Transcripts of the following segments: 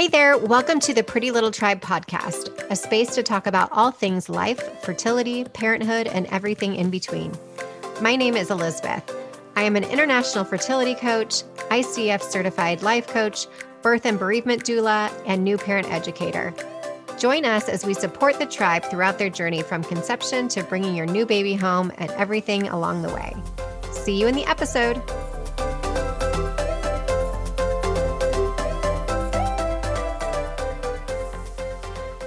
Hey there, welcome to the Pretty Little Tribe podcast, a space to talk about all things life, fertility, parenthood, and everything in between. My name is Elizabeth. I am an international fertility coach, ICF certified life coach, birth and bereavement doula, and new parent educator. Join us as we support the tribe throughout their journey from conception to bringing your new baby home and everything along the way. See you in the episode.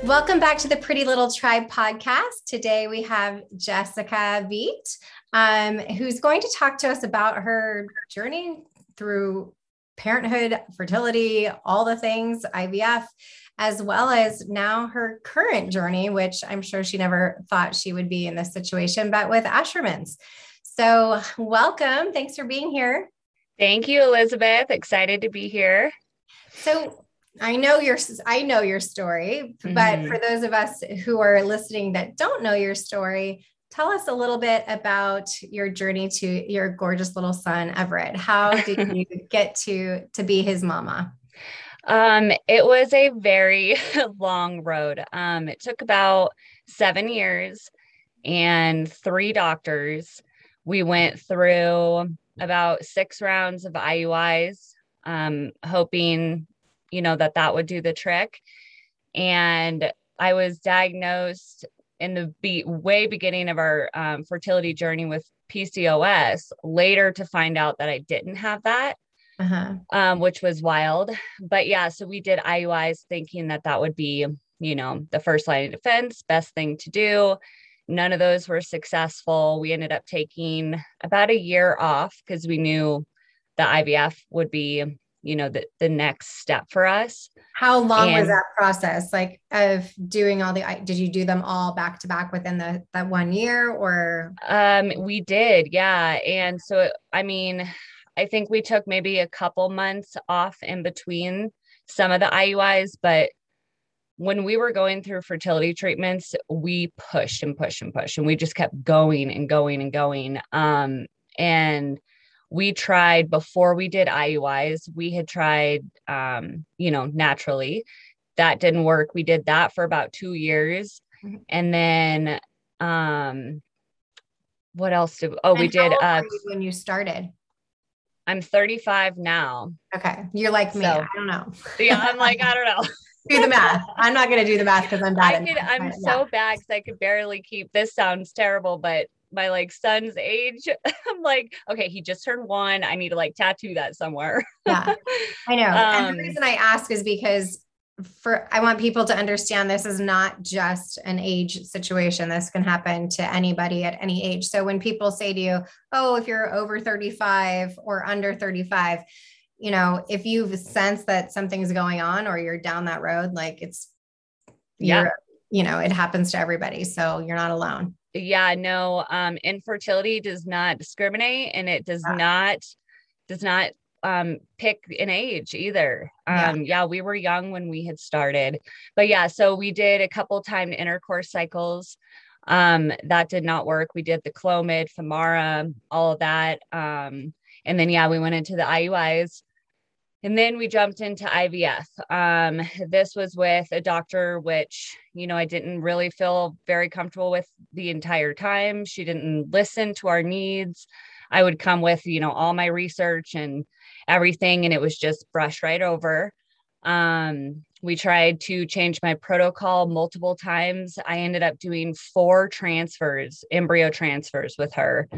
Welcome back to the Pretty Little Tribe podcast. Today we have Jessica Veet, um, who's going to talk to us about her journey through parenthood, fertility, all the things, IVF, as well as now her current journey, which I'm sure she never thought she would be in this situation, but with Asherman's. So, welcome. Thanks for being here. Thank you, Elizabeth. Excited to be here. So, I know your I know your story, but mm-hmm. for those of us who are listening that don't know your story, tell us a little bit about your journey to your gorgeous little son Everett. How did you get to to be his mama? Um, it was a very long road. Um, it took about seven years and three doctors. We went through about six rounds of IUIs, um, hoping you know, that that would do the trick. And I was diagnosed in the be- way beginning of our um, fertility journey with PCOS, later to find out that I didn't have that. Uh-huh. Um, which was wild. But yeah, so we did IUIs thinking that that would be, you know, the first line of defense, best thing to do. None of those were successful. We ended up taking about a year off because we knew the IVF would be you know the, the next step for us. How long and, was that process like of doing all the did you do them all back to back within the that one year or? Um we did yeah. And so i mean i think we took maybe a couple months off in between some of the iuis but when we were going through fertility treatments we pushed and pushed and pushed and we just kept going and going and going. Um and we tried before we did IUIs, we had tried, um, you know, naturally. That didn't work. We did that for about two years. Mm-hmm. And then, um, what else did, oh, and we did, uh, when you started. I'm 35 now. Okay. You're like me. So, I don't know. yeah. I'm like, I don't know. do the math. I'm not going to do the math because I'm bad. I could, I'm so bad because I could barely keep, this sounds terrible, but my like son's age. I'm like, okay, he just turned one. I need to like tattoo that somewhere. yeah, I know. Um, and the um, reason I ask is because for I want people to understand this is not just an age situation. This can happen to anybody at any age. So when people say to you, "Oh, if you're over 35 or under 35," you know, if you've sensed that something's going on or you're down that road, like it's yeah, you know, it happens to everybody. So you're not alone yeah no um infertility does not discriminate and it does yeah. not does not um pick an age either um yeah. yeah. we were young when we had started but yeah so we did a couple timed intercourse cycles um that did not work we did the clomid femara all of that um and then yeah we went into the iuis and then we jumped into IVF. Um, this was with a doctor, which, you know, I didn't really feel very comfortable with the entire time. She didn't listen to our needs. I would come with, you know, all my research and everything, and it was just brushed right over. Um, we tried to change my protocol multiple times. I ended up doing four transfers, embryo transfers with her.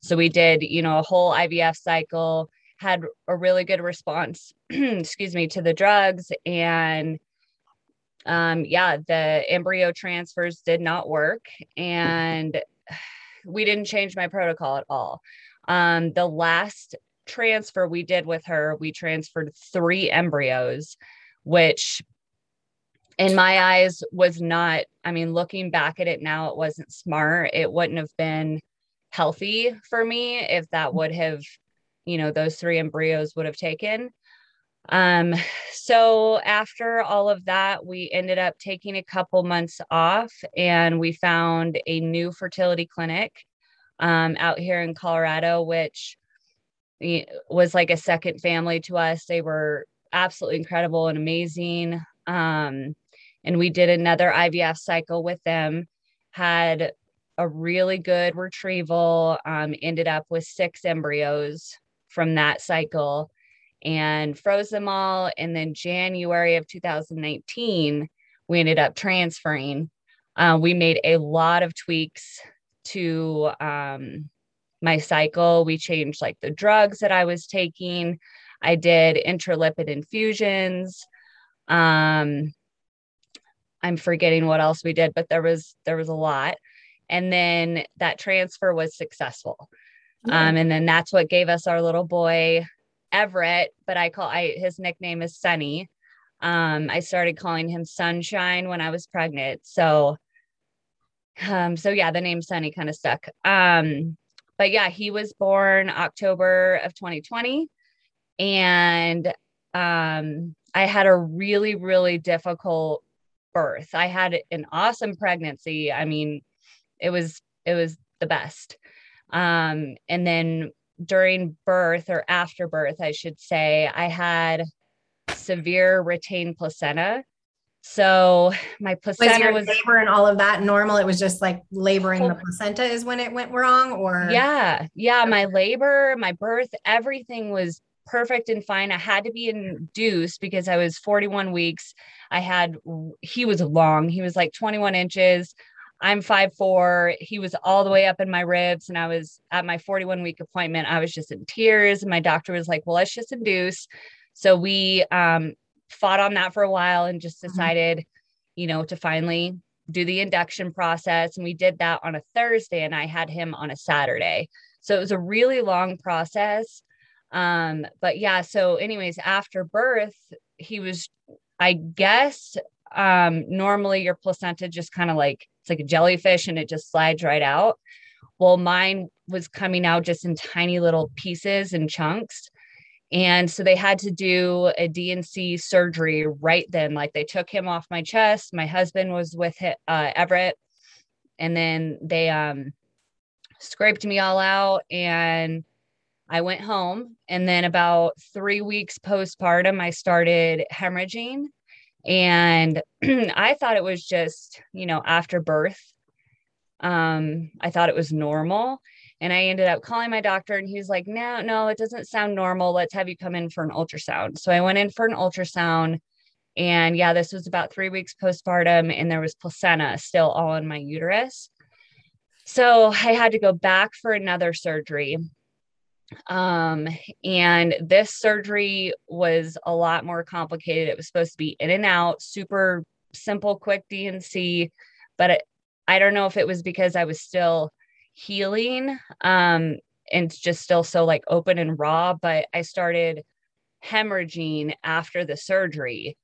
So we did, you know, a whole IVF cycle had a really good response, excuse me, to the drugs. And um, yeah, the embryo transfers did not work. And we didn't change my protocol at all. Um, the last transfer we did with her, we transferred three embryos, which in my eyes was not, I mean, looking back at it now, it wasn't smart. It wouldn't have been healthy for me if that would have you know those three embryos would have taken. Um so after all of that we ended up taking a couple months off and we found a new fertility clinic um, out here in colorado which was like a second family to us. They were absolutely incredible and amazing. Um, and we did another IVF cycle with them, had a really good retrieval, um, ended up with six embryos from that cycle and froze them all. And then January of 2019, we ended up transferring. Uh, we made a lot of tweaks to um, my cycle. We changed like the drugs that I was taking. I did intralipid infusions. Um, I'm forgetting what else we did, but there was there was a lot. And then that transfer was successful. Yeah. Um, and then that's what gave us our little boy Everett, but I call I his nickname is Sunny. Um, I started calling him Sunshine when I was pregnant. So um, so yeah, the name Sunny kind of stuck. Um, but yeah, he was born October of 2020. And um, I had a really, really difficult birth. I had an awesome pregnancy. I mean, it was it was the best. Um, and then during birth or after birth, I should say, I had severe retained placenta. So my placenta was, was labor and all of that normal. It was just like laboring the placenta is when it went wrong, or yeah, yeah. My labor, my birth, everything was perfect and fine. I had to be induced because I was 41 weeks. I had he was long. He was like 21 inches. I'm five four. He was all the way up in my ribs, and I was at my 41 week appointment. I was just in tears, and my doctor was like, "Well, let's just induce." So we um, fought on that for a while and just mm-hmm. decided, mm-hmm. you know, to finally do the induction process. And we did that on a Thursday and I had him on a Saturday. So it was a really long process. Um, but yeah, so anyways, after birth, he was, I guess, um, normally your placenta just kind of like it's like a jellyfish and it just slides right out. Well, mine was coming out just in tiny little pieces and chunks. And so they had to do a D&C surgery right then. Like they took him off my chest. My husband was with uh, Everett, and then they um, scraped me all out. And I went home. And then about three weeks postpartum, I started hemorrhaging. And I thought it was just, you know, after birth. Um, I thought it was normal. And I ended up calling my doctor and he was like, no, no, it doesn't sound normal. Let's have you come in for an ultrasound. So I went in for an ultrasound. And yeah, this was about three weeks postpartum, and there was placenta still all in my uterus. So I had to go back for another surgery. Um, and this surgery was a lot more complicated. It was supposed to be in and out, super simple, quick D&C, but it, I don't know if it was because I was still healing um and just still so like open and raw but i started hemorrhaging after the surgery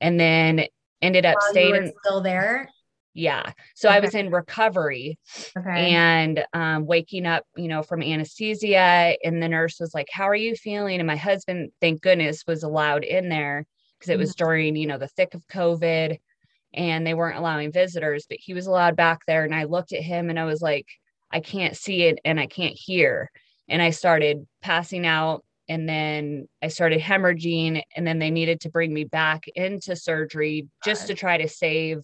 and then ended up While staying still there yeah so okay. i was in recovery okay. and um, waking up you know from anesthesia and the nurse was like how are you feeling and my husband thank goodness was allowed in there because it was mm-hmm. during you know the thick of covid and they weren't allowing visitors but he was allowed back there and i looked at him and i was like I can't see it and I can't hear. And I started passing out and then I started hemorrhaging and then they needed to bring me back into surgery just to try to save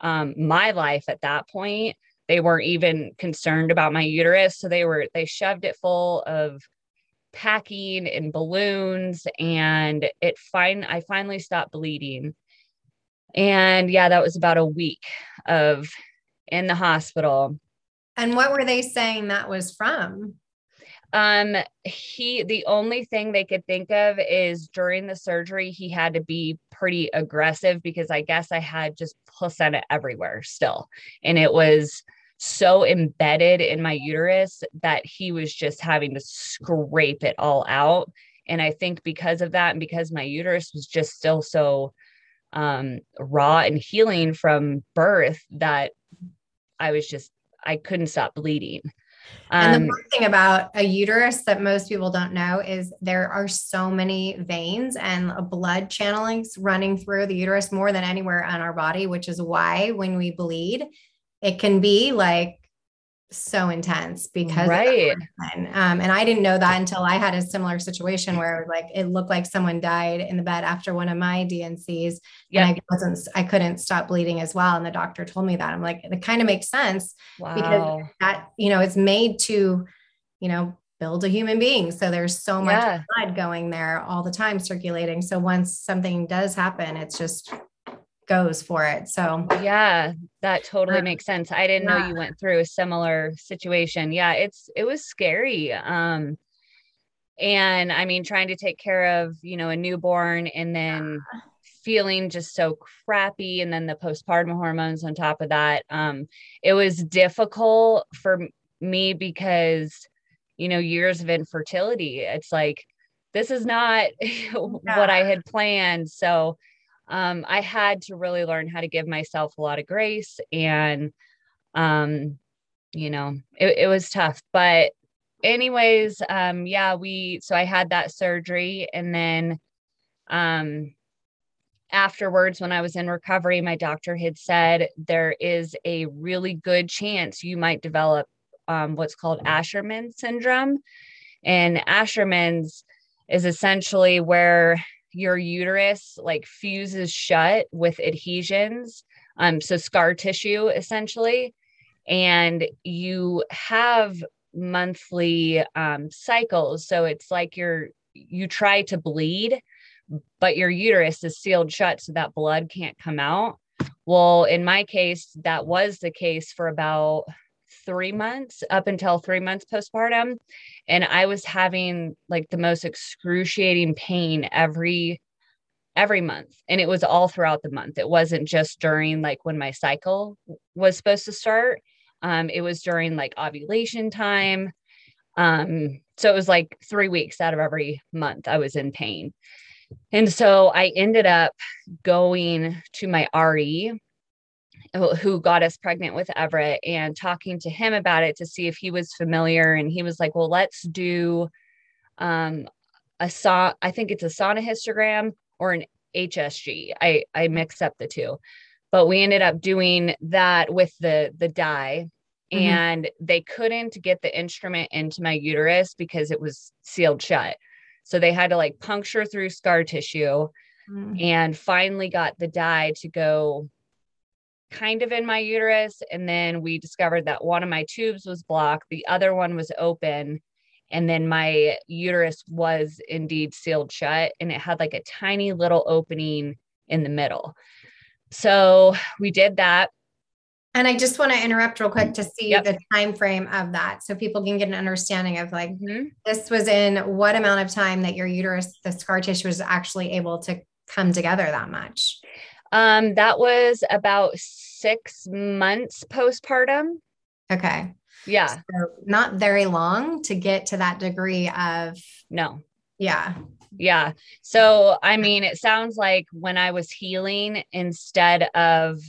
um, my life at that point. They weren't even concerned about my uterus. So they were, they shoved it full of packing and balloons and it fine I finally stopped bleeding. And yeah, that was about a week of in the hospital. And what were they saying that was from? Um, he the only thing they could think of is during the surgery, he had to be pretty aggressive because I guess I had just placenta everywhere still. And it was so embedded in my uterus that he was just having to scrape it all out. And I think because of that, and because my uterus was just still so um, raw and healing from birth, that I was just I couldn't stop bleeding. Um, and the one thing about a uterus that most people don't know is there are so many veins and blood channelings running through the uterus more than anywhere on our body, which is why when we bleed, it can be like so intense because right. Um, and I didn't know that until I had a similar situation where like it looked like someone died in the bed after one of my D&Cs. Yeah. And I wasn't, I couldn't stop bleeding as well. And the doctor told me that. I'm like, it kind of makes sense wow. because that, you know, it's made to, you know, build a human being. So there's so much yeah. blood going there all the time circulating. So once something does happen, it's just goes for it. So yeah, that totally makes sense. I didn't yeah. know you went through a similar situation. Yeah, it's it was scary. Um and I mean trying to take care of, you know, a newborn and then yeah. feeling just so crappy and then the postpartum hormones on top of that. Um it was difficult for me because you know, years of infertility. It's like this is not yeah. what I had planned. So um, I had to really learn how to give myself a lot of grace and, um, you know, it, it was tough, but anyways, um, yeah, we, so I had that surgery and then, um, afterwards when I was in recovery, my doctor had said there is a really good chance you might develop um, what's called Asherman syndrome. And Asherman's is essentially where your uterus like fuses shut with adhesions um so scar tissue essentially. And you have monthly um cycles. So it's like you're you try to bleed but your uterus is sealed shut so that blood can't come out. Well in my case that was the case for about three months up until three months postpartum. And I was having like the most excruciating pain every every month and it was all throughout the month. It wasn't just during like when my cycle was supposed to start. Um it was during like ovulation time. Um so it was like 3 weeks out of every month I was in pain. And so I ended up going to my RE who got us pregnant with Everett and talking to him about it to see if he was familiar. And he was like, well, let's do um, a saw, I think it's a sonohystogram or an HSG. I, I mix up the two, but we ended up doing that with the, the dye mm-hmm. and they couldn't get the instrument into my uterus because it was sealed shut. So they had to like puncture through scar tissue mm-hmm. and finally got the dye to go kind of in my uterus. And then we discovered that one of my tubes was blocked, the other one was open. And then my uterus was indeed sealed shut and it had like a tiny little opening in the middle. So we did that. And I just want to interrupt real quick to see yep. the time frame of that so people can get an understanding of like mm-hmm. this was in what amount of time that your uterus, the scar tissue was actually able to come together that much. Um, that was about six months postpartum. Okay. Yeah. So not very long to get to that degree of no. Yeah. Yeah. So, I mean, it sounds like when I was healing, instead of,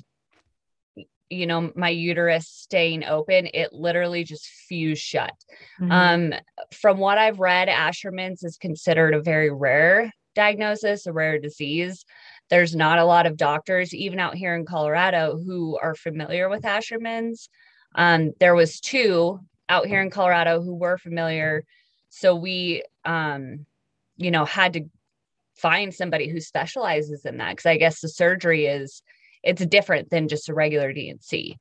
you know, my uterus staying open, it literally just fused shut. Mm-hmm. Um, from what I've read, Asherman's is considered a very rare diagnosis, a rare disease. There's not a lot of doctors, even out here in Colorado, who are familiar with Asherman's. Um, there was two out here in Colorado who were familiar. So we, um, you know, had to find somebody who specializes in that because I guess the surgery is it's different than just a regular D&C.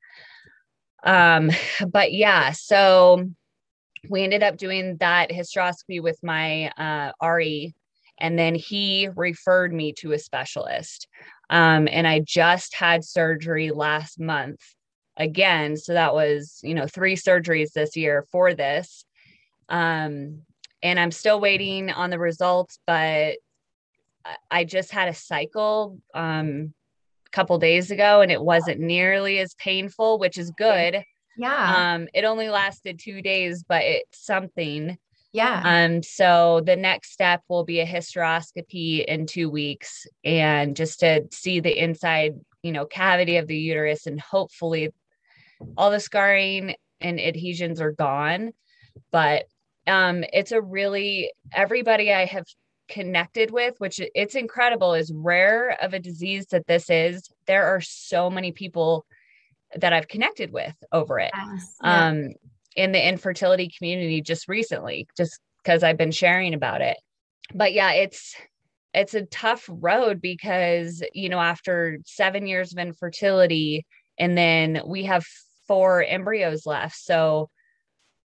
Um, but yeah, so we ended up doing that hysteroscopy with my uh, RE and then he referred me to a specialist. Um, and I just had surgery last month again. So that was, you know, three surgeries this year for this. Um, and I'm still waiting on the results, but I just had a cycle um, a couple days ago and it wasn't nearly as painful, which is good. Yeah. Um, it only lasted two days, but it's something. Yeah. Um, so the next step will be a hysteroscopy in two weeks and just to see the inside, you know, cavity of the uterus and hopefully all the scarring and adhesions are gone. But um, it's a really everybody I have connected with, which it's incredible, is rare of a disease that this is. There are so many people that I've connected with over it. Yes, yeah. Um, in the infertility community just recently, just because I've been sharing about it. But yeah, it's it's a tough road because you know after seven years of infertility and then we have four embryos left. So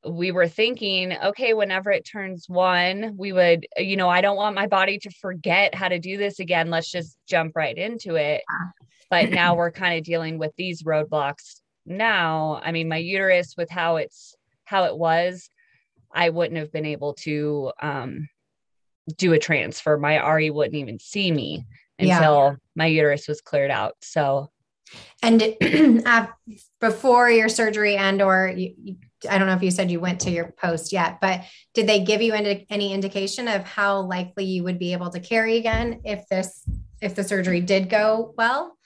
we were thinking okay whenever it turns one we would you know i don't want my body to forget how to do this again. Let's just jump right into it. But now we're kind of dealing with these roadblocks now. I mean my uterus with how it's how it was i wouldn't have been able to um do a transfer. My RE wouldn't even see me until yeah. my uterus was cleared out. So, and before your surgery and or you, I don't know if you said you went to your post yet, but did they give you any, any indication of how likely you would be able to carry again if this if the surgery did go well?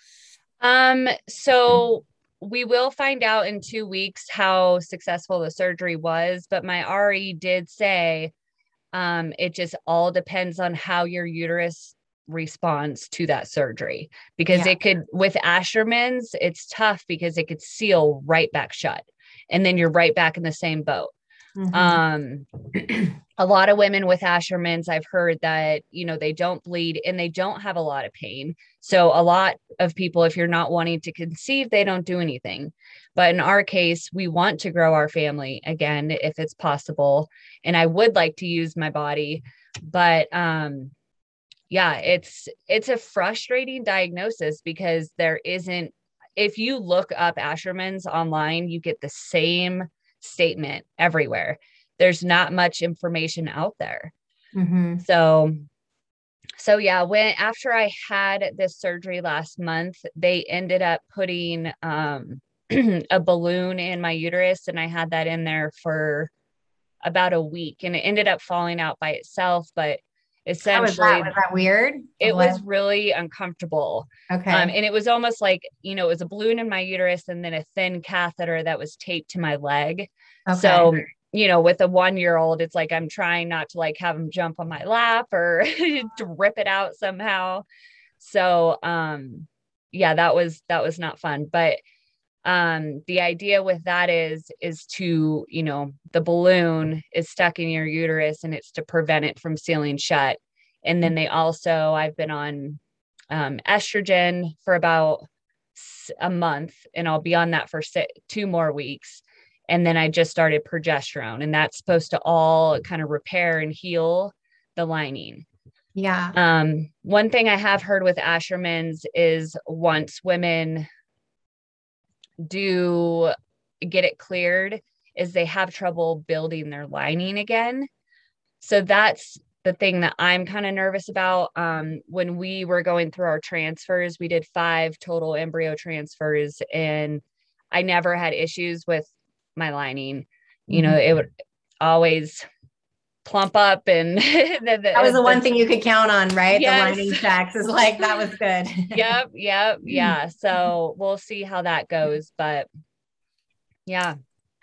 Um, so we will find out in two weeks how successful the surgery was, but my RE did say um, it just all depends on how your uterus responds to that surgery because yeah. it could with Asherman's it's tough because it could seal right back shut and then you're right back in the same boat Mm-hmm. Um, a lot of women with Asherman's, I've heard that, you know, they don't bleed and they don't have a lot of pain. So a lot of people, if you're not wanting to conceive, they don't do anything. But in our case, we want to grow our family again, if it's possible. And I would like to use my body, but, um, yeah, it's, it's a frustrating diagnosis because there isn't, if you look up Asherman's online, you get the same statement everywhere. There's not much information out there. Mm-hmm. So, so yeah, when after I had this surgery last month, they ended up putting um, a balloon in my uterus, and I had that in there for about a week, and it ended up falling out by itself. But essentially was that? was that, weird it what? was really uncomfortable okay um, and it was almost like you know it was a balloon in my uterus and then a thin catheter that was taped to my leg okay. so you know with a one year old it's like i'm trying not to like have him jump on my lap or to rip it out somehow so um yeah that was that was not fun but um the idea with that is is to you know the balloon is stuck in your uterus and it's to prevent it from sealing shut. And then they also i've been on um, estrogen for about a month and i'll be on that for two more weeks. And then i just started progesterone and that's supposed to all kind of repair and heal the lining. Yeah. Um one thing i have heard with asherman's is once women do get it cleared is they have trouble building their lining again. So that's the thing that I'm kind of nervous about. Um, when we were going through our transfers, we did five total embryo transfers, and I never had issues with my lining. You know, mm-hmm. it would always plump up and the, the, that was the, one thing you could count on right? Yes. the lining checks is like that was good. Yep yep yeah. So we'll see how that goes but yeah.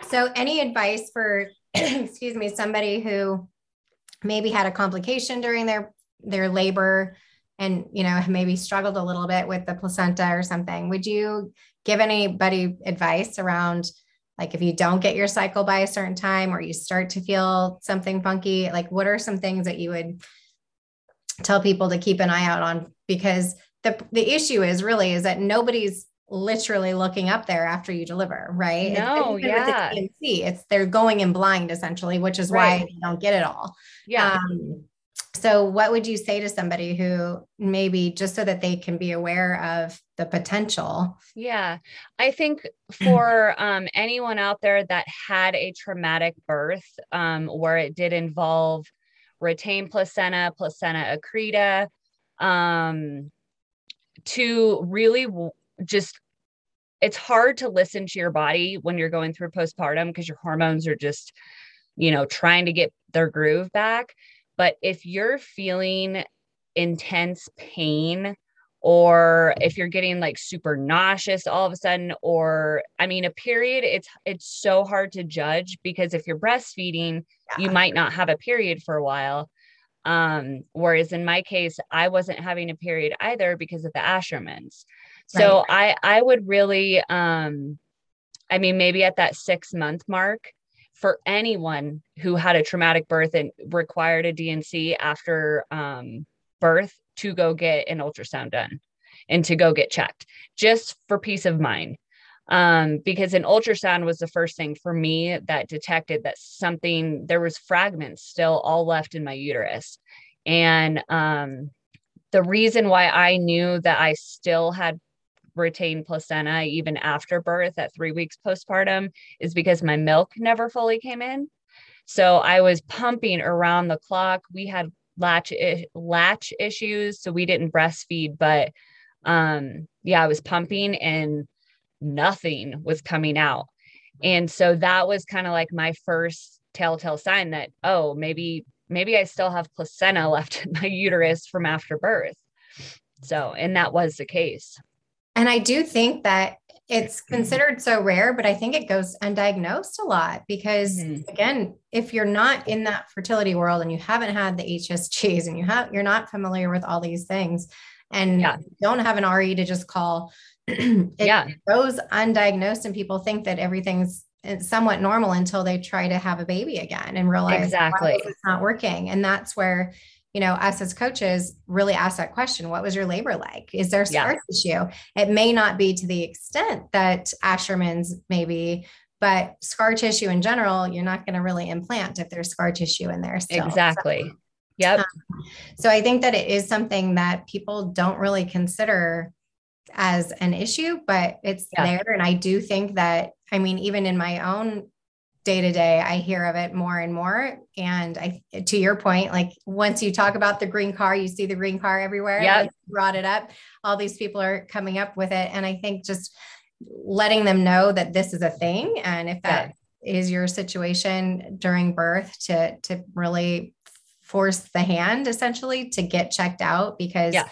So any advice for excuse me somebody who maybe had a complication during their their labor and you know maybe struggled a little bit with the placenta or something? Would you give anybody advice around like if you don't get your cycle by a certain time or you start to feel something funky like what are some things that you would tell people to keep an eye out on? Because the the issue is really is that nobody's literally looking up there after you deliver right? No it's, yeah. It's they're going in blind essentially which is right. why you don't get it all. Yeah. Um, so, what would you say to somebody who maybe just so that they can be aware of the potential? Yeah, I think for um, anyone out there that had a traumatic birth um, where it did involve retained placenta, placenta accreta, um, to really just it's hard to listen to your body when you're going through postpartum because your hormones are just you know trying to get their groove back but if you're feeling intense pain, or if you're getting like super nauseous all of a sudden or i mean a period it's it's so hard to judge because if you're breastfeeding yeah. you might not have a period for a while um whereas in my case i wasn't having a period either because of the ashermans so right. i i would really um i mean maybe at that 6 month mark for anyone who had a traumatic birth and required a D&C after um, birth to go get an ultrasound done and to go get checked just for peace of mind. Um, because an ultrasound was the first thing for me that detected that something, there was fragments still all left in my uterus. And um, the reason why I knew that I still had retained placenta even after birth at three weeks postpartum is because my milk never fully came in. So I was pumping around the clock. We had latch latch issues, so we didn't breastfeed, but um yeah, I was pumping and nothing was coming out. And so that was kind of like my first telltale sign that oh, maybe maybe I still have placenta left in my uterus from after birth. So, and that was the case. And I do think that it's considered so rare, but I think it goes undiagnosed a lot because mm-hmm. again, if you're not in that fertility world and you haven't had the HSGs and you have you're not familiar with all these things and yeah. don't have an RE to just call, it yeah. goes undiagnosed and people think that everything's somewhat normal until they try to have a baby again and realize exactly it's not working. And that's where you know, us as coaches really ask that question What was your labor like? Is there scar yeah. tissue? It may not be to the extent that Asherman's maybe, but scar tissue in general, you're not going to really implant if there's scar tissue in there. Still. Exactly. So, yep. Um, so I think that it is something that people don't really consider as an issue, but it's yeah. there. And I do think that, I mean, even in my own day to day i hear of it more and more. And i to your point like once you talk about the green car you see the green car everywhere. Yeah like brought it up. All these people are coming up with it. And i think just letting them know that this is a thing and if that yeah. is your situation during birth to to really force the hand essentially to get checked out because yeah.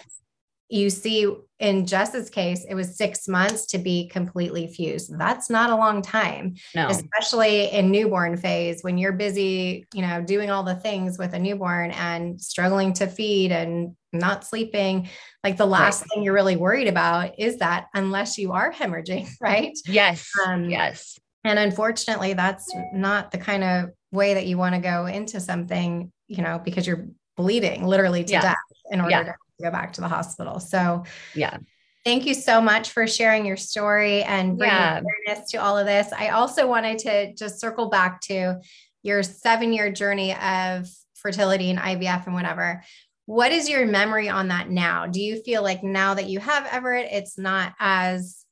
you see in Jess's case, it was six months to be completely fused. That's not a long time, no. especially in newborn phase when you're busy, you know, doing all the things with a newborn and struggling to feed and not sleeping. Like the last right. thing you're really worried about is that unless you are hemorrhaging, right? Yes. Um, yes. And unfortunately, that's not the kind of way that you want to go into something, you know, because you're bleeding literally to yeah. death in order yeah. to go back to the hospital. So, yeah. Thank you so much for sharing your story and bringing yeah. awareness to all of this. I also wanted to just circle back to your seven year journey of fertility and IVF and whatever. What is your memory on that now? Do you feel like now that you have Everett, it's not as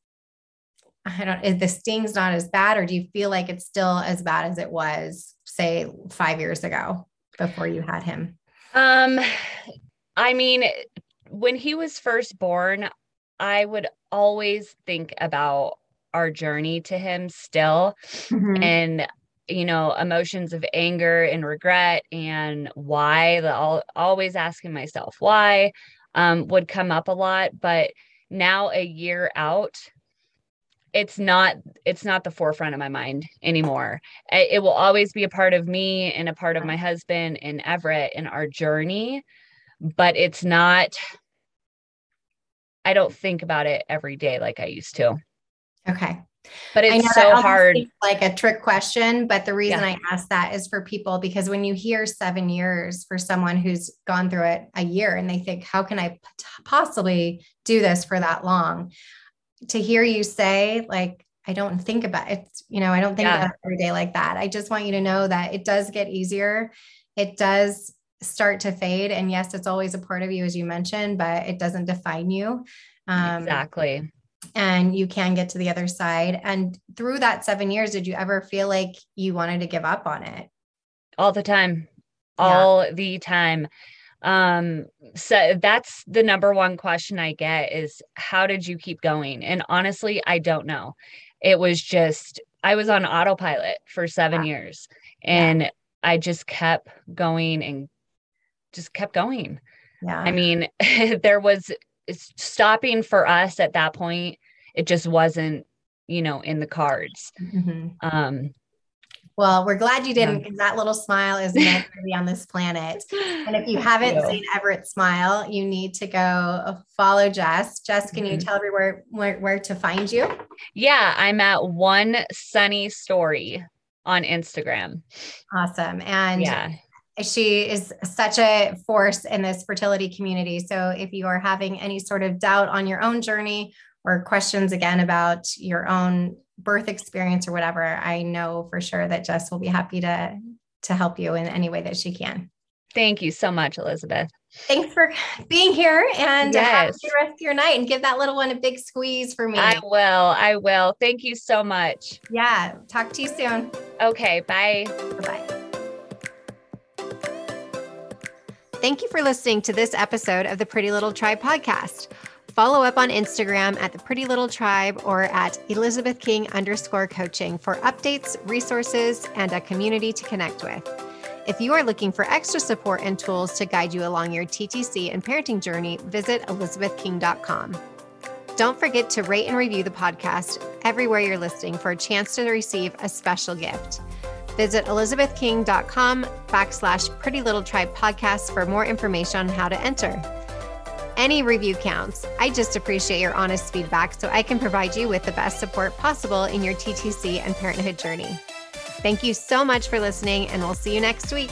I don't the sting's not as bad, or do you feel like it's still as bad as it was, say, five years ago before you had him? Um, I mean, when he was first born, I would always think about our journey to him still mm-hmm. and you know emotions of anger and regret and why the all always asking myself why um, would come up a lot. But now a year out it's not it's not the forefront of my mind anymore. It, it will always be a part of me and a part of my husband and everett in our journey but it's not I don't think about it every day like I used to. Okay. But it's so hard. Like a trick question. But the reason yeah. I ask that is for people because when you hear seven years for someone who's gone through it a year and they think, how can I possibly do this for that long? To hear you say, like, I don't think about it, you know, I don't think yeah. about it every day like that. I just want you to know that it does get easier. It does start to fade. And yes, it's always a part of you, as you mentioned, but it doesn't define you. Um, exactly. And you can get to the other side. And through that seven years, did you ever feel like you wanted to give up on it? All the time. All yeah. the time. Um, so that's the number one question I get is how did you keep going? And honestly, I don't know. It was just, I was on autopilot for seven yeah. years and yeah. I just kept going and just kept going. Yeah. I mean, there was stopping for us at that point. It just wasn't, you know, in the cards. Mm-hmm. Um, well, we're glad you didn't because yeah. that little smile is meant to be on this planet. And if you haven't you. seen Everett smile, you need to go follow Jess. Jess, can mm-hmm. you tell everywhere where, where to find you? Yeah, I'm at one sunny story on Instagram. Awesome. And yeah. She is such a force in this fertility community. So, if you are having any sort of doubt on your own journey or questions again about your own birth experience or whatever, I know for sure that Jess will be happy to to help you in any way that she can. Thank you so much, Elizabeth. Thanks for being here and yes. have the rest of your night and give that little one a big squeeze for me. I will. I will. Thank you so much. Yeah. Talk to you soon. Okay. Bye. Bye. Thank you for listening to this episode of the Pretty Little Tribe podcast. Follow up on Instagram at the Pretty Little Tribe or at Elizabeth King underscore coaching for updates, resources, and a community to connect with. If you are looking for extra support and tools to guide you along your TTC and parenting journey, visit elizabethking.com. Don't forget to rate and review the podcast everywhere you're listening for a chance to receive a special gift. Visit elizabethking.com backslash pretty little tribe podcast for more information on how to enter. Any review counts. I just appreciate your honest feedback so I can provide you with the best support possible in your TTC and parenthood journey. Thank you so much for listening, and we'll see you next week.